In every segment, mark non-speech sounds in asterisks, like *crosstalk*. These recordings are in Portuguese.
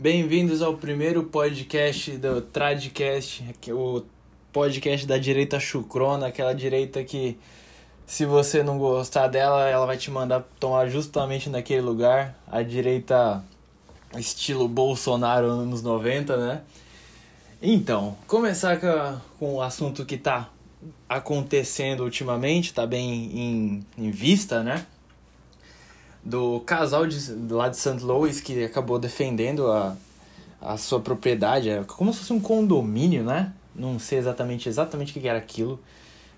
Bem-vindos ao primeiro podcast do Tradcast, é o podcast da direita chucrona, aquela direita que se você não gostar dela, ela vai te mandar tomar justamente naquele lugar. A direita estilo Bolsonaro anos 90, né? Então, começar com o assunto que tá acontecendo ultimamente, tá bem em, em vista, né? Do casal de, lá de St. Louis que acabou defendendo a, a sua propriedade, é como se fosse um condomínio, né? Não sei exatamente exatamente o que era aquilo.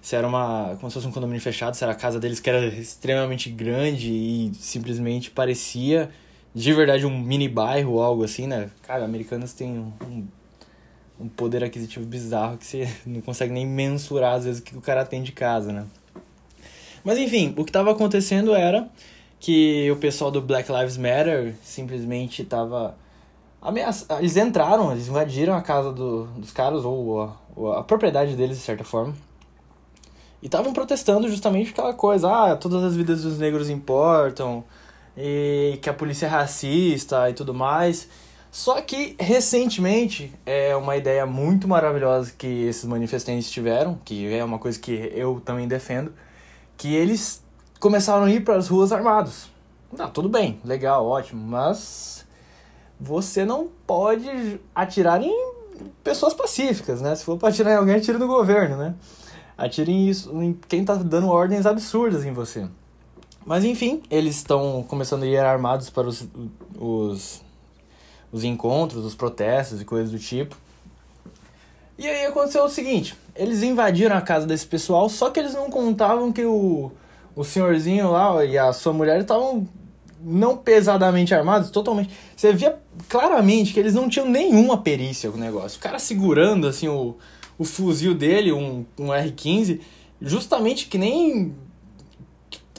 Se era uma. como se fosse um condomínio fechado, se era a casa deles que era extremamente grande e simplesmente parecia de verdade um mini bairro ou algo assim, né? Cara, americanos têm um, um poder aquisitivo bizarro que você *laughs* não consegue nem mensurar às vezes o que o cara tem de casa, né? Mas enfim, o que estava acontecendo era que o pessoal do Black Lives Matter simplesmente estava ameaça... eles entraram, eles invadiram a casa do, dos caras ou a, ou a propriedade deles de certa forma. E estavam protestando justamente aquela coisa, ah, todas as vidas dos negros importam, e que a polícia é racista e tudo mais. Só que recentemente é uma ideia muito maravilhosa que esses manifestantes tiveram, que é uma coisa que eu também defendo, que eles começaram a ir para as ruas armados. Tá, tudo bem, legal, ótimo, mas você não pode atirar em pessoas pacíficas, né? Se for para atirar em alguém, atire no governo, né? Atire em isso, em quem tá dando ordens absurdas em você. Mas enfim, eles estão começando a ir armados para os, os, os encontros, os protestos e coisas do tipo. E aí aconteceu o seguinte: eles invadiram a casa desse pessoal, só que eles não contavam que o, o senhorzinho lá e a sua mulher estavam não pesadamente armados, totalmente. Você via claramente que eles não tinham nenhuma perícia com o negócio. O cara segurando assim o, o fuzil dele, um, um R15, justamente que nem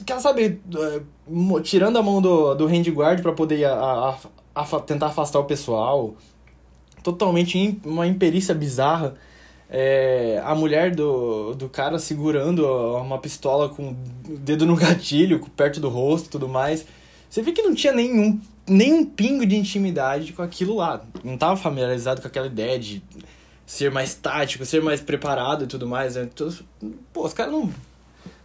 quer saber, é, tirando a mão do, do handguard para poder a, a, a, tentar afastar o pessoal, totalmente uma imperícia bizarra. É, a mulher do, do cara segurando uma pistola com o dedo no *laughs* gatilho, perto do rosto e tudo mais. Você vê que não tinha nenhum, nenhum pingo de intimidade com aquilo lá. Não estava familiarizado com aquela ideia de ser mais tático, ser mais preparado e tudo mais. Né? Então, pô, os caras não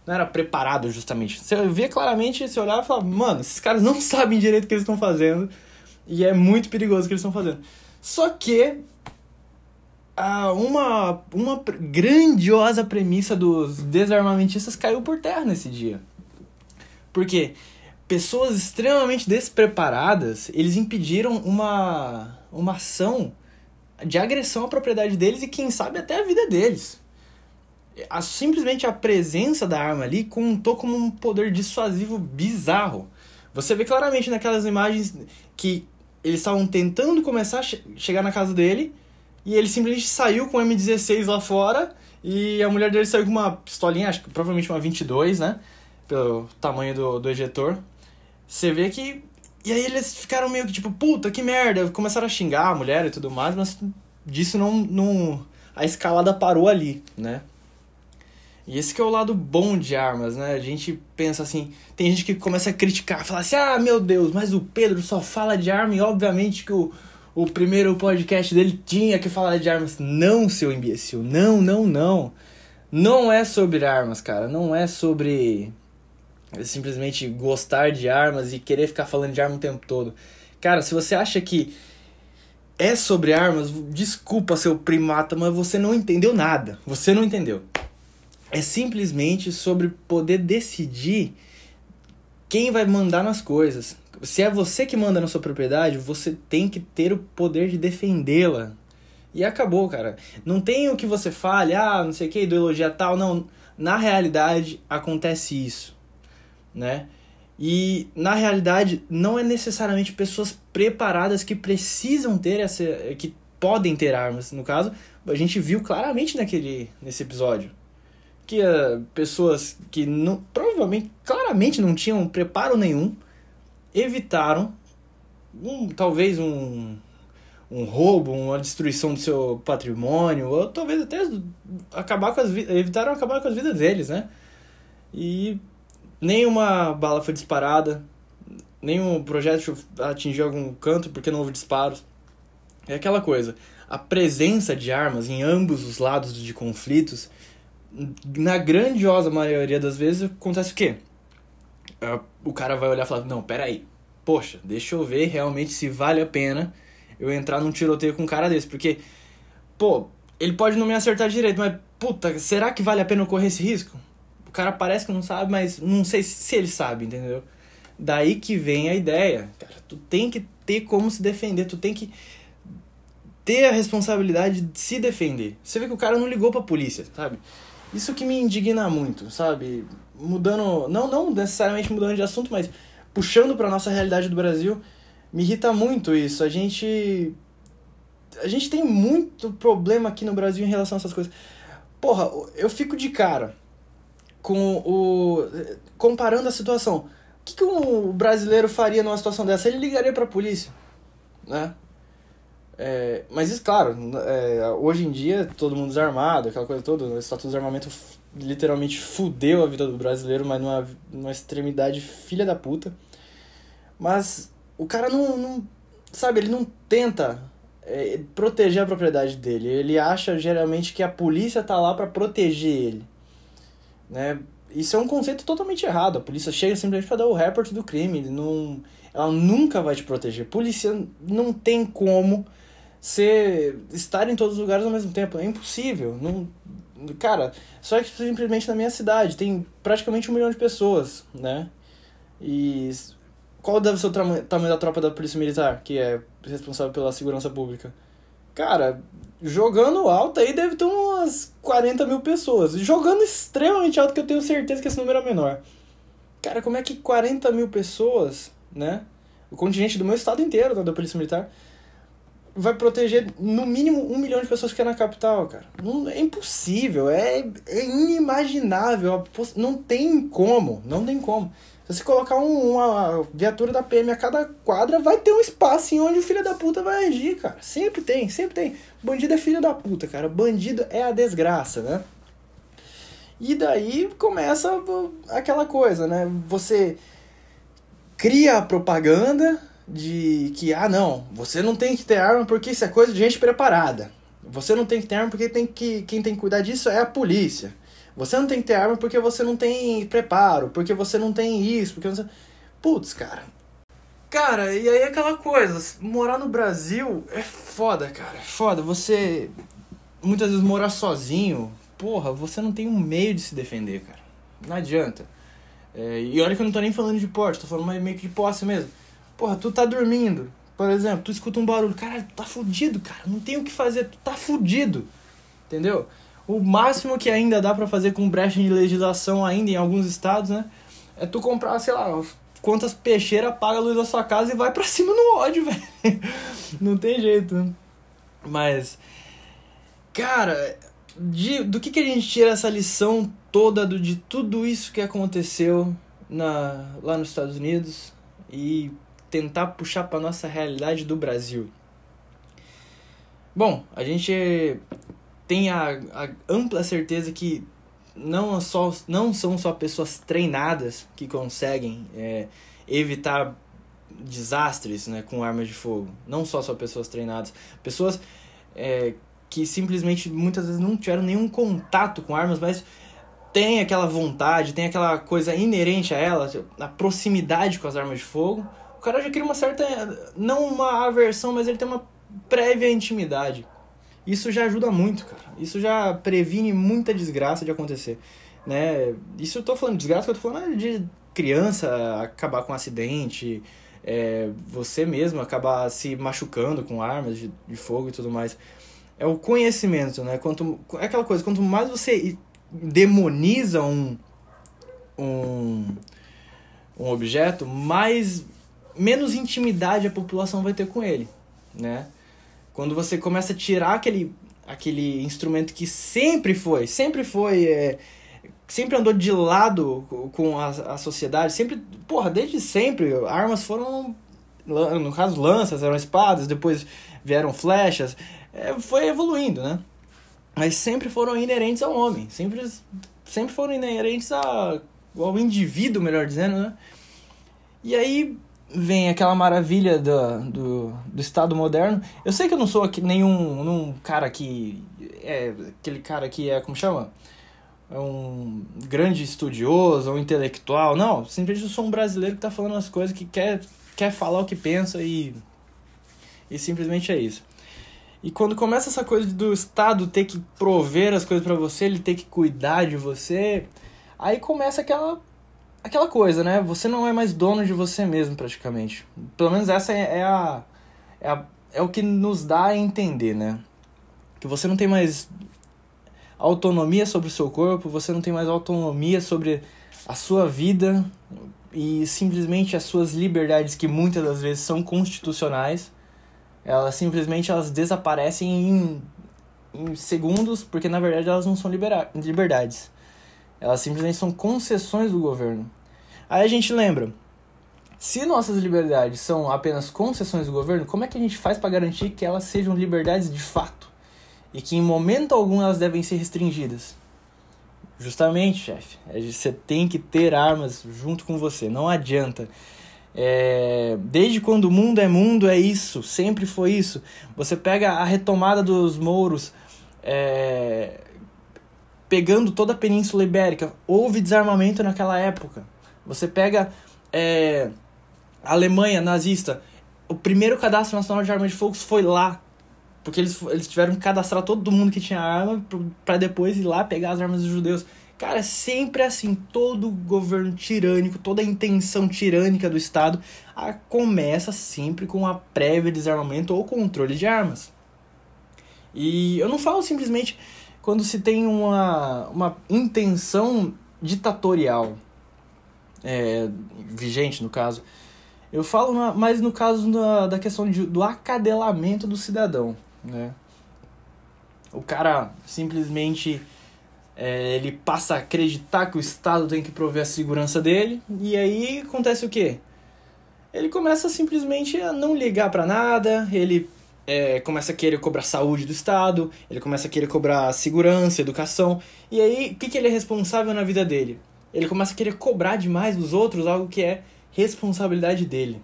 não era preparado justamente. Você via claramente, você olhava e falava, mano, esses caras não *laughs* sabem direito o que eles estão fazendo e é muito perigoso o que eles estão fazendo. Só que ah, uma, uma grandiosa premissa dos desarmamentistas caiu por terra nesse dia. Porque pessoas extremamente despreparadas, eles impediram uma, uma ação de agressão à propriedade deles e quem sabe até a vida deles a, simplesmente a presença da arma ali contou como um poder dissuasivo bizarro. Você vê claramente naquelas imagens que eles estavam tentando começar a che chegar na casa dele e ele simplesmente saiu com o M16 lá fora e a mulher dele saiu com uma pistolinha, acho que provavelmente uma 22, né? Pelo tamanho do, do ejetor. Você vê que. E aí eles ficaram meio que tipo, puta que merda. Começaram a xingar a mulher e tudo mais, mas disso não. não a escalada parou ali, né? E esse que é o lado bom de armas, né? A gente pensa assim, tem gente que começa a criticar, fala assim: "Ah, meu Deus, mas o Pedro só fala de arma e obviamente que o o primeiro podcast dele tinha que falar de armas". Não, seu imbecil. Não, não, não. Não é sobre armas, cara. Não é sobre simplesmente gostar de armas e querer ficar falando de arma o tempo todo. Cara, se você acha que é sobre armas, desculpa, seu primata, mas você não entendeu nada. Você não entendeu é simplesmente sobre poder decidir quem vai mandar nas coisas. Se é você que manda na sua propriedade, você tem que ter o poder de defendê-la. E acabou, cara. Não tem o que você fale, ah, não sei o que, ideologia tal, não. Na realidade, acontece isso, né? E na realidade, não é necessariamente pessoas preparadas que precisam ter essa. que podem ter armas. No caso, a gente viu claramente naquele, nesse episódio que uh, pessoas que não, provavelmente, claramente não tinham preparo nenhum, evitaram um, talvez um, um roubo, uma destruição do seu patrimônio, ou talvez até acabar com as evitaram acabar com as vidas deles, né? E nenhuma bala foi disparada, nenhum projeto atingiu algum canto porque não houve disparos. É aquela coisa, a presença de armas em ambos os lados de conflitos, na grandiosa maioria das vezes, acontece o quê? O cara vai olhar e falar, não, peraí, poxa, deixa eu ver realmente se vale a pena eu entrar num tiroteio com um cara desse, porque, pô, ele pode não me acertar direito, mas, puta, será que vale a pena eu correr esse risco? O cara parece que não sabe, mas não sei se ele sabe, entendeu? Daí que vem a ideia, cara, tu tem que ter como se defender, tu tem que ter a responsabilidade de se defender. Você vê que o cara não ligou pra polícia, sabe? Isso que me indigna muito, sabe? Mudando, não, não necessariamente mudando de assunto, mas puxando pra nossa realidade do Brasil, me irrita muito isso. A gente. A gente tem muito problema aqui no Brasil em relação a essas coisas. Porra, eu fico de cara com o. comparando a situação. O que, que um brasileiro faria numa situação dessa? Ele ligaria pra polícia, né? É, mas isso, claro, é, hoje em dia todo mundo desarmado, aquela coisa toda, o status de desarmamento literalmente fudeu a vida do brasileiro, mas numa, numa extremidade filha da puta. Mas o cara não, não sabe, ele não tenta é, proteger a propriedade dele. Ele acha geralmente que a polícia tá lá para proteger ele, né? Isso é um conceito totalmente errado. A polícia chega simplesmente para dar o report do crime. Não, ela nunca vai te proteger. Polícia não tem como ser estar em todos os lugares ao mesmo tempo. É impossível. Não, cara, só que simplesmente na minha cidade tem praticamente um milhão de pessoas, né? E qual deve ser o tamanho da tropa da Polícia Militar, que é responsável pela segurança pública? Cara, jogando alto aí deve ter umas 40 mil pessoas. Jogando extremamente alto, que eu tenho certeza que esse número é menor. Cara, como é que 40 mil pessoas, né? O contingente do meu estado inteiro, né, da Polícia Militar, vai proteger no mínimo um milhão de pessoas que é na capital, cara. Não, é impossível, é, é inimaginável. Não tem como, não tem como. Se você colocar um, uma viatura da PM a cada quadra, vai ter um espaço em onde o filho da puta vai agir, cara. Sempre tem, sempre tem. Bandido é filho da puta, cara. Bandido é a desgraça, né? E daí começa aquela coisa, né? Você cria a propaganda, de que, ah, não, você não tem que ter arma porque isso é coisa de gente preparada. Você não tem que ter arma porque tem que, quem tem que cuidar disso é a polícia. Você não tem que ter arma porque você não tem preparo, porque você não tem isso, porque você... Putz, cara. Cara, e aí aquela coisa, morar no Brasil é foda, cara. É foda. Você muitas vezes morar sozinho, porra, você não tem um meio de se defender, cara. Não adianta. É, e olha que eu não tô nem falando de porte, tô falando meio que de posse mesmo. Porra, tu tá dormindo, por exemplo, tu escuta um barulho, caralho, tu tá fudido, cara, não tem o que fazer, tu tá fudido. Entendeu? O máximo que ainda dá para fazer com brecha de legislação ainda em alguns estados, né? É tu comprar, sei lá, quantas peixeiras apaga a luz da sua casa e vai pra *laughs* cima no ódio, velho. Não tem jeito, né? Mas, cara, de, do que, que a gente tira essa lição toda do, de tudo isso que aconteceu na, lá nos Estados Unidos e tentar puxar para nossa realidade do Brasil. Bom, a gente tem a, a ampla certeza que não, só, não são só pessoas treinadas que conseguem é, evitar desastres né, com armas de fogo. Não só só pessoas treinadas. Pessoas é, que simplesmente muitas vezes não tiveram nenhum contato com armas, mas tem aquela vontade, tem aquela coisa inerente a elas, a proximidade com as armas de fogo o cara já cria uma certa. Não uma aversão, mas ele tem uma prévia intimidade. Isso já ajuda muito, cara. Isso já previne muita desgraça de acontecer. Né? Isso eu tô falando de desgraça, eu tô falando de criança acabar com um acidente, é, você mesmo acabar se machucando com armas de, de fogo e tudo mais. É o conhecimento, né? Quanto, é aquela coisa, quanto mais você demoniza um, um, um objeto, mais menos intimidade a população vai ter com ele, né? Quando você começa a tirar aquele, aquele instrumento que sempre foi, sempre foi, é, sempre andou de lado com a, a sociedade, sempre, porra, desde sempre, armas foram, no caso, lanças, eram espadas, depois vieram flechas, é, foi evoluindo, né? Mas sempre foram inerentes ao homem, sempre, sempre foram inerentes a, ao indivíduo, melhor dizendo, né? E aí vem aquela maravilha do, do, do Estado moderno. Eu sei que eu não sou aqui, nenhum, nenhum cara que. É, aquele cara que é. Como chama? É um grande estudioso ou intelectual. Não, simplesmente eu sou um brasileiro que tá falando as coisas, que quer, quer falar o que pensa e. E simplesmente é isso. E quando começa essa coisa do Estado ter que prover as coisas para você, ele ter que cuidar de você, aí começa aquela aquela coisa, né? Você não é mais dono de você mesmo, praticamente. Pelo menos essa é, é a, é, a, é o que nos dá a entender, né? Que você não tem mais autonomia sobre o seu corpo, você não tem mais autonomia sobre a sua vida e simplesmente as suas liberdades, que muitas das vezes são constitucionais, elas simplesmente elas desaparecem em, em segundos, porque na verdade elas não são liberdades. Elas simplesmente são concessões do governo. Aí a gente lembra, se nossas liberdades são apenas concessões do governo, como é que a gente faz para garantir que elas sejam liberdades de fato? E que em momento algum elas devem ser restringidas? Justamente, chefe, você tem que ter armas junto com você, não adianta. É, desde quando o mundo é mundo, é isso, sempre foi isso. Você pega a retomada dos mouros, é, pegando toda a Península Ibérica. Houve desarmamento naquela época. Você pega é, a Alemanha nazista, o primeiro cadastro nacional de armas de fogo foi lá. Porque eles, eles tiveram que cadastrar todo mundo que tinha arma para depois ir lá pegar as armas dos judeus. Cara, sempre assim, todo governo tirânico, toda intenção tirânica do Estado a, começa sempre com a prévia desarmamento ou controle de armas. E eu não falo simplesmente quando se tem uma, uma intenção ditatorial, é, vigente no caso. Eu falo na, mais no caso na, da questão de, do acadelamento do cidadão. Né? O cara simplesmente é, ele passa a acreditar que o Estado tem que prover a segurança dele, e aí acontece o quê? Ele começa simplesmente a não ligar para nada, ele é, começa a querer cobrar saúde do Estado, ele começa a querer cobrar segurança, educação. E aí, o que, que ele é responsável na vida dele? Ele começa a querer cobrar demais dos outros algo que é responsabilidade dele.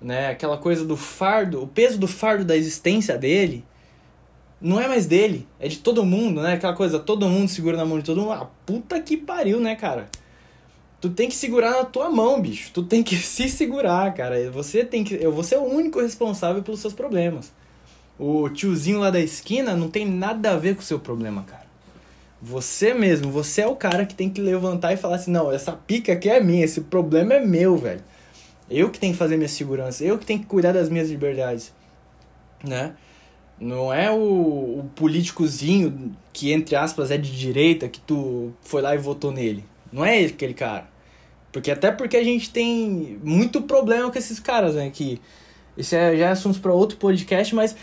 Né? Aquela coisa do fardo, o peso do fardo da existência dele não é mais dele, é de todo mundo, né? Aquela coisa, todo mundo segura na mão de todo mundo. Ah, puta que pariu, né, cara? Tu tem que segurar na tua mão, bicho. Tu tem que *laughs* se segurar, cara. Você tem que, você é o único responsável pelos seus problemas o tiozinho lá da esquina não tem nada a ver com o seu problema, cara. Você mesmo, você é o cara que tem que levantar e falar assim: não, essa pica aqui é minha, esse problema é meu, velho. Eu que tenho que fazer minha segurança, eu que tenho que cuidar das minhas liberdades, né? Não é o, o políticozinho que, entre aspas, é de direita que tu foi lá e votou nele. Não é aquele cara. Porque até porque a gente tem muito problema com esses caras, né? Que isso é, já é assunto para outro podcast, mas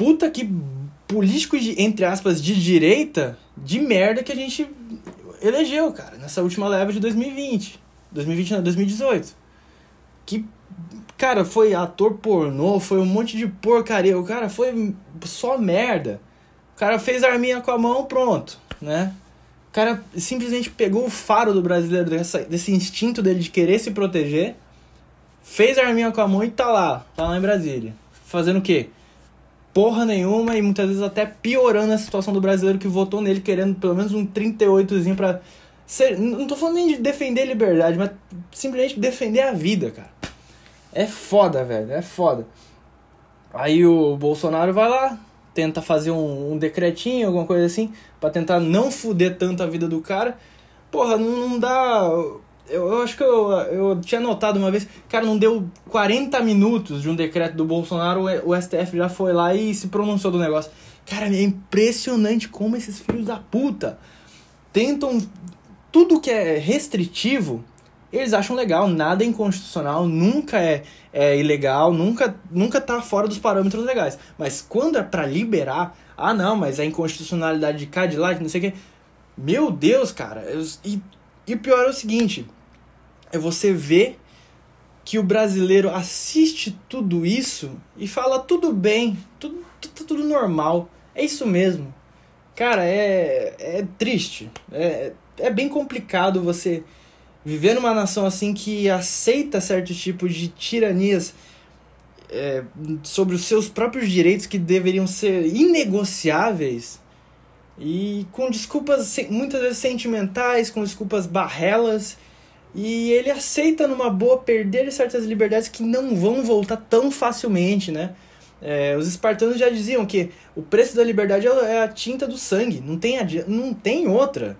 puta que político de, entre aspas, de direita, de merda que a gente elegeu, cara, nessa última leva de 2020. 2020 não, 2018. Que, cara, foi ator pornô, foi um monte de porcaria. O cara foi só merda. O cara fez arminha com a mão, pronto, né? O cara simplesmente pegou o faro do brasileiro, dessa, desse instinto dele de querer se proteger, fez a arminha com a mão e tá lá, tá lá em Brasília. Fazendo o quê? Porra nenhuma e muitas vezes até piorando a situação do brasileiro que votou nele querendo pelo menos um 38zinho pra ser, não tô falando nem de defender liberdade, mas simplesmente defender a vida, cara. É foda, velho, é foda. Aí o Bolsonaro vai lá, tenta fazer um, um decretinho, alguma coisa assim, para tentar não fuder tanto a vida do cara. Porra, não, não dá eu, eu acho que eu, eu tinha notado uma vez, cara, não deu 40 minutos de um decreto do Bolsonaro, o, STF já foi lá e se pronunciou do negócio. Cara, é impressionante como esses filhos da puta tentam. Tudo que é restritivo, eles acham legal, nada é inconstitucional, nunca é, é ilegal, nunca, nunca tá fora dos parâmetros legais. Mas quando é para liberar, ah não, mas a inconstitucionalidade de cá, de lá, de não sei o que. Meu Deus, cara. E, e o pior é o seguinte: é você ver que o brasileiro assiste tudo isso e fala tudo bem, tudo, tudo, tudo normal. É isso mesmo. Cara, é, é triste. É, é bem complicado você viver numa nação assim que aceita certos tipos de tiranias é, sobre os seus próprios direitos que deveriam ser inegociáveis e com desculpas muitas vezes sentimentais, com desculpas barrelas, e ele aceita numa boa perder certas liberdades que não vão voltar tão facilmente, né? É, os espartanos já diziam que o preço da liberdade é a tinta do sangue, não tem, não tem outra.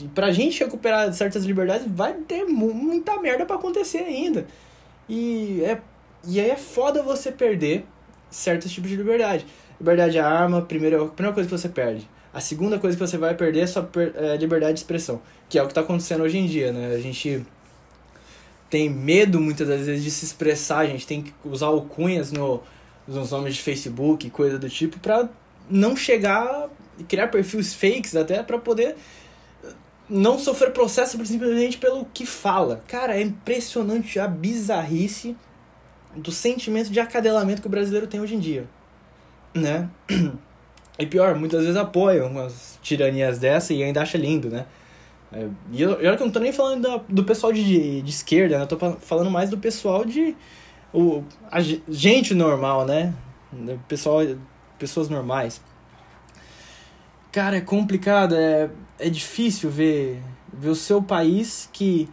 E pra gente recuperar certas liberdades vai ter muita merda para acontecer ainda. E, é, e aí é foda você perder certos tipos de liberdade. Liberdade é a arma, primeira, a primeira coisa que você perde. A segunda coisa que você vai perder é sua é, liberdade de expressão, que é o que está acontecendo hoje em dia, né? A gente tem medo muitas das vezes de se expressar, a gente tem que usar alcunhas no, nos nomes de Facebook, coisa do tipo, para não chegar e criar perfis fakes até para poder não sofrer processo simplesmente pelo que fala. Cara, é impressionante a bizarrice do sentimento de acadelamento que o brasileiro tem hoje em dia, né? *clears throat* E pior, muitas vezes apoiam umas tiranias dessa e ainda acha lindo, né? É, e eu, que eu não tô nem falando da, do pessoal de, de esquerda, né? Eu tô falando mais do pessoal de. O, a gente normal, né? Pessoal, pessoas normais. Cara, é complicado, é, é difícil ver, ver o seu país que.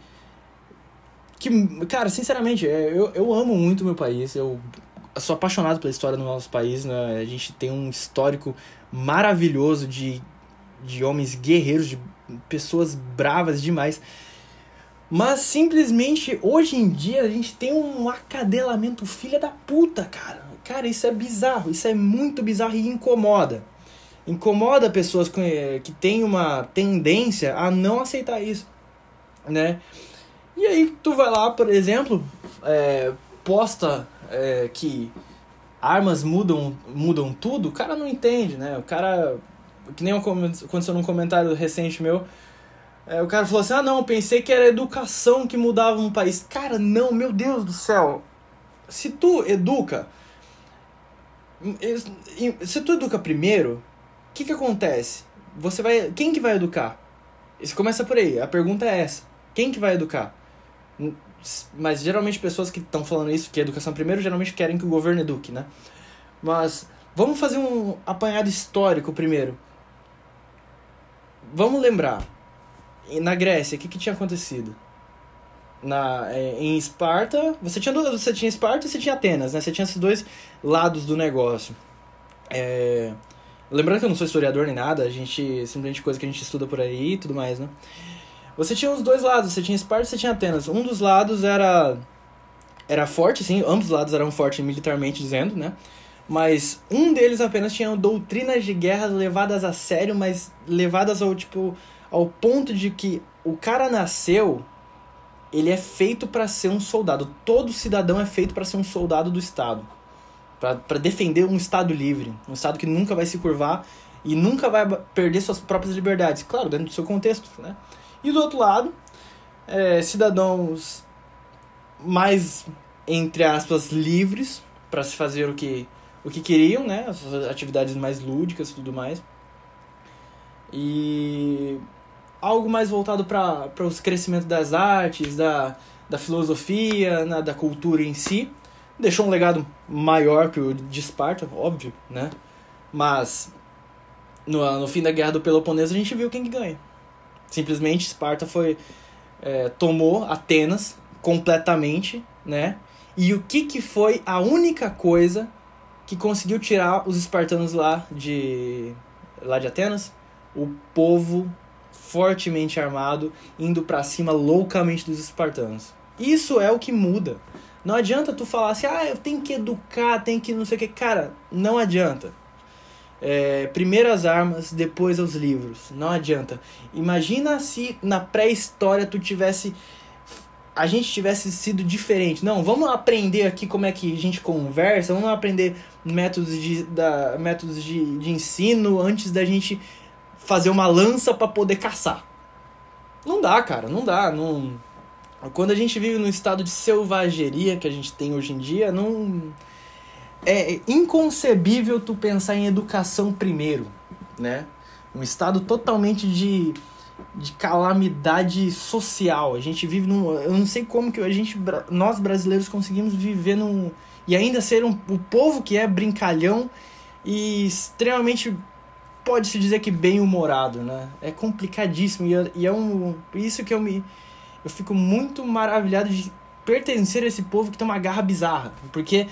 que cara, sinceramente, é, eu, eu amo muito meu país. Eu sou apaixonado pela história do nosso país, né? A gente tem um histórico maravilhoso de, de homens guerreiros, de pessoas bravas demais. Mas simplesmente hoje em dia a gente tem um acadelamento filha da puta, cara. Cara, isso é bizarro, isso é muito bizarro e incomoda. Incomoda pessoas que, que têm uma tendência a não aceitar isso, né? E aí tu vai lá, por exemplo, é, posta é, que armas mudam, mudam tudo, o cara não entende, né? O cara. Que nem aconteceu num comentário recente meu. É, o cara falou assim: ah, não, pensei que era educação que mudava um país. Cara, não, meu Deus do céu. Se tu educa. Se tu educa primeiro, o que que acontece? Você vai. Quem que vai educar? Isso começa por aí. A pergunta é essa: quem que vai educar? Mas geralmente pessoas que estão falando isso, que a educação primeiro, geralmente querem que o governo eduque, né? Mas vamos fazer um apanhado histórico primeiro. Vamos lembrar. Na Grécia, o que, que tinha acontecido? Na, é, em Esparta, você tinha, você tinha Esparta e você tinha Atenas, né? Você tinha esses dois lados do negócio. É, lembrando que eu não sou historiador nem nada, a gente simplesmente coisa que a gente estuda por aí e tudo mais, né? Você tinha os dois lados, você tinha Esparta e você tinha Atenas. Um dos lados era era forte, sim, ambos os lados eram fortes militarmente dizendo, né? Mas um deles apenas tinha doutrinas de guerra levadas a sério, mas levadas ao tipo ao ponto de que o cara nasceu, ele é feito para ser um soldado. Todo cidadão é feito para ser um soldado do Estado, para defender um Estado livre, um Estado que nunca vai se curvar e nunca vai perder suas próprias liberdades, claro, dentro do seu contexto, né? E do outro lado, é, cidadãos mais, entre aspas, livres para se fazer o que, o que queriam, né? As atividades mais lúdicas e tudo mais. E algo mais voltado para o crescimento das artes, da, da filosofia, né? da cultura em si. Deixou um legado maior que o de Esparta, óbvio, né? Mas no, no fim da Guerra do Peloponeso a gente viu quem que ganha. Simplesmente Esparta foi é, tomou Atenas completamente, né? E o que, que foi a única coisa que conseguiu tirar os espartanos lá de lá de Atenas? O povo fortemente armado indo para cima loucamente dos espartanos. Isso é o que muda. Não adianta tu falar assim, ah, eu tenho que educar, tem que não sei o que. Cara, não adianta. É, primeiro as armas, depois os livros. Não adianta. Imagina se na pré-história tu tivesse. A gente tivesse sido diferente. Não, vamos aprender aqui como é que a gente conversa, vamos aprender métodos de, da, métodos de, de ensino antes da gente fazer uma lança para poder caçar. Não dá, cara, não dá. Não... Quando a gente vive num estado de selvageria que a gente tem hoje em dia, não é inconcebível tu pensar em educação primeiro, né? Um estado totalmente de, de calamidade social. A gente vive num. Eu não sei como que a gente, nós brasileiros, conseguimos viver num. E ainda ser um, o povo que é brincalhão e extremamente. Pode-se dizer que bem-humorado, né? É complicadíssimo. E, é, e é um. Isso que eu me. Eu fico muito maravilhado de pertencer a esse povo que tem uma garra bizarra. Porque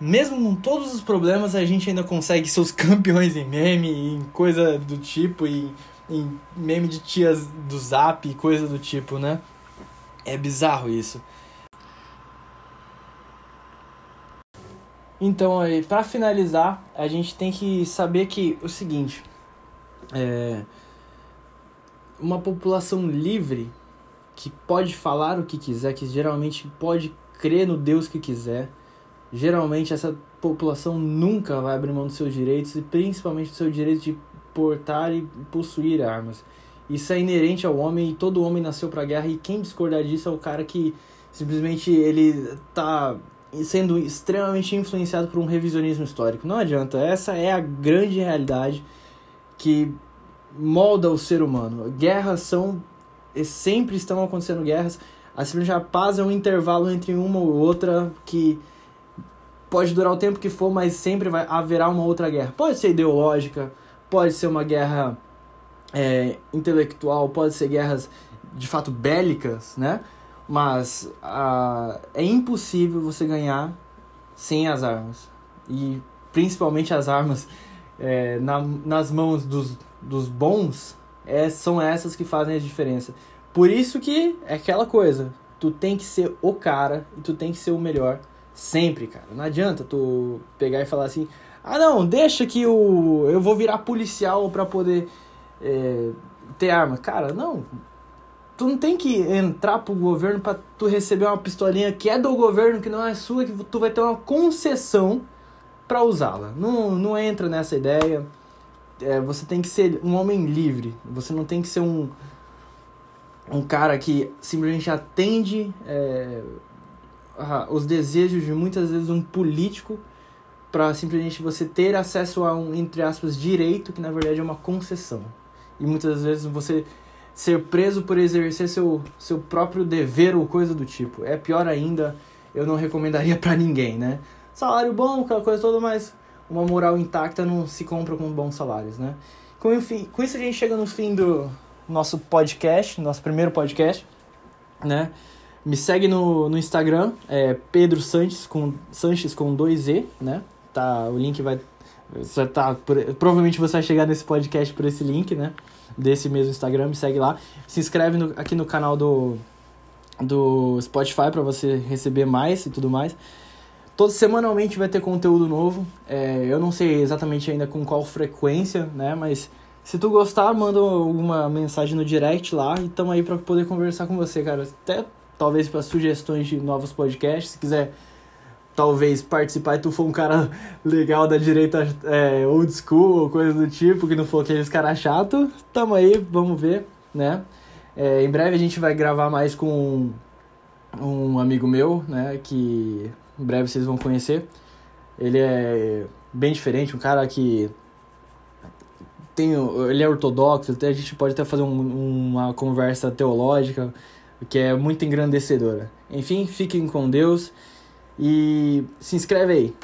mesmo com todos os problemas, a gente ainda consegue ser os *laughs* campeões em meme, em coisa do tipo, e em meme de tias do zap coisa do tipo, né? É bizarro isso. Então, aí, para finalizar, a gente tem que saber que o seguinte, é uma população livre que pode falar o que quiser, que geralmente pode crer no Deus que quiser, geralmente essa população nunca vai abrir mão dos seus direitos e principalmente do seu direito de portar e possuir armas. Isso é inerente ao homem e todo homem nasceu para guerra e quem discordar disso é o cara que simplesmente ele tá sendo extremamente influenciado por um revisionismo histórico. Não adianta, essa é a grande realidade que molda o ser humano. Guerras são sempre estão acontecendo guerras. A paz é um intervalo entre uma ou outra que pode durar o tempo que for, mas sempre vai haverá uma outra guerra. Pode ser ideológica, pode ser uma guerra é, intelectual, pode ser guerras de fato bélicas, né? Mas é impossível você ganhar sem as armas. E principalmente as armas é, na, nas mãos dos, dos bons é, são essas que fazem a diferença. Por isso que é aquela coisa, tu tem que ser o cara e tu tem que ser o melhor Sempre, cara. Não adianta tu pegar e falar assim: ah, não, deixa que o, eu vou virar policial para poder é, ter arma. Cara, não. Tu não tem que entrar pro governo para tu receber uma pistolinha que é do governo, que não é sua, que tu vai ter uma concessão para usá-la. Não, não entra nessa ideia. É, você tem que ser um homem livre. Você não tem que ser um, um cara que simplesmente atende é, os desejos de muitas vezes um político para simplesmente você ter acesso a um, entre aspas, direito, que na verdade é uma concessão. E muitas vezes você ser preso por exercer seu, seu próprio dever ou coisa do tipo. É pior ainda, eu não recomendaria *laughs* para ninguém, né? Salário bom, aquela coisa toda, mas uma moral intacta não se compra com bons salários, né? Com, enfim, com isso a gente chega no fim do nosso podcast, nosso primeiro podcast, né? Me segue no, no Instagram, é Pedro Sanches com, Sanches com dois E, né? Tá, o link vai. Você tá, provavelmente você vai chegar nesse podcast por esse link, né? Desse mesmo Instagram, me segue lá. Se inscreve no, aqui no canal do, do Spotify para você receber mais e tudo mais. Todo semanalmente vai ter conteúdo novo. É, eu não sei exatamente ainda com qual frequência, né? Mas se tu gostar, manda alguma mensagem no direct lá e tamo aí para poder conversar com você, cara. Até talvez para sugestões de novos podcasts. Se quiser, talvez participar e tu for um cara legal da direita é, old school ou coisa do tipo, que não for aqueles caras chato, tamo aí, vamos ver, né? É, em breve a gente vai gravar mais com um amigo meu, né? Que em breve vocês vão conhecer. Ele é bem diferente, um cara que tem, ele é ortodoxo, a gente pode até fazer um, uma conversa teológica que é muito engrandecedora. Enfim, fiquem com Deus e se inscreve aí.